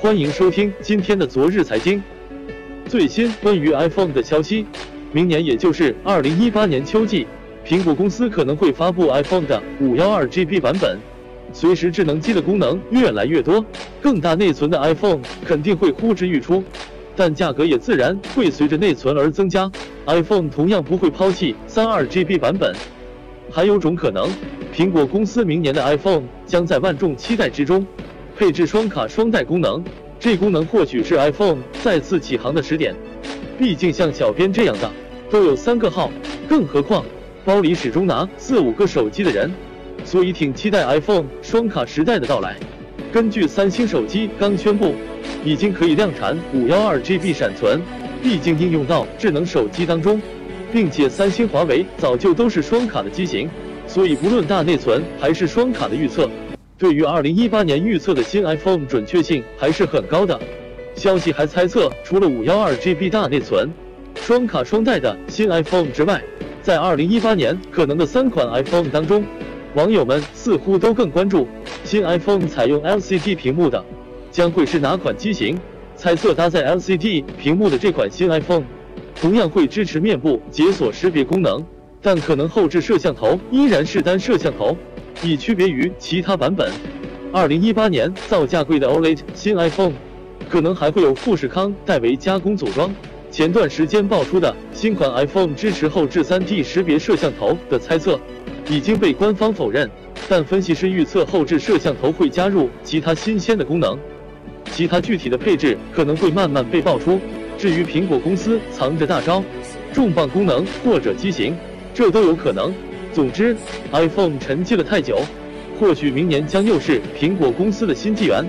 欢迎收听今天的昨日财经。最新关于 iPhone 的消息，明年也就是二零一八年秋季，苹果公司可能会发布 iPhone 的五幺二 GB 版本。随时智能机的功能越来越多，更大内存的 iPhone 肯定会呼之欲出，但价格也自然会随着内存而增加。iPhone 同样不会抛弃三二 GB 版本。还有种可能，苹果公司明年的 iPhone 将在万众期待之中配置双卡双待功能。这功能或许是 iPhone 再次起航的时点。毕竟像小编这样的都有三个号，更何况包里始终拿四五个手机的人，所以挺期待 iPhone 双卡时代的到来。根据三星手机刚宣布，已经可以量产五幺二 GB 闪存，毕竟应用到智能手机当中。并且三星、华为早就都是双卡的机型，所以不论大内存还是双卡的预测，对于二零一八年预测的新 iPhone 准确性还是很高的。消息还猜测，除了五幺二 GB 大内存、双卡双待的新 iPhone 之外，在二零一八年可能的三款 iPhone 当中，网友们似乎都更关注新 iPhone 采用 LCD 屏幕的将会是哪款机型。猜测搭载 LCD 屏幕的这款新 iPhone。同样会支持面部解锁识别功能，但可能后置摄像头依然是单摄像头，以区别于其他版本。二零一八年造价贵的 OLED 新 iPhone，可能还会有富士康代为加工组装。前段时间爆出的新款 iPhone 支持后置 3D 识别摄像头的猜测，已经被官方否认。但分析师预测后置摄像头会加入其他新鲜的功能，其他具体的配置可能会慢慢被爆出。至于苹果公司藏着大招、重磅功能或者机型，这都有可能。总之，iPhone 沉寂了太久，或许明年将又是苹果公司的新纪元。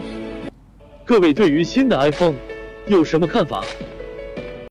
各位对于新的 iPhone 有什么看法？